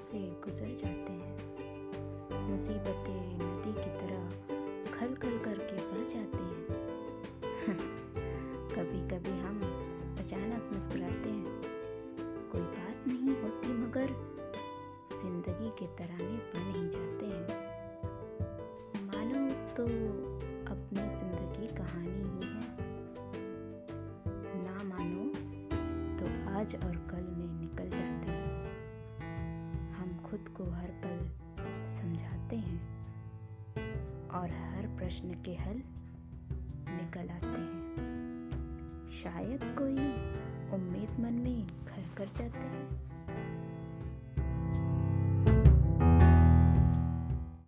से गुजर जाते हैं। मुसीबतें नदी की तरह खल खल करके बह जाती हैं। कभी कभी हम अचानक मुस्कुराते हैं। कोई बात नहीं होती मगर ज़िंदगी के तराने बन ही जाते हैं। मानो तो अपनी ज़िंदगी कहानी ही है। ना मानो तो आज और कल खुद को हर पल समझाते हैं और हर प्रश्न के हल निकल आते हैं। शायद कोई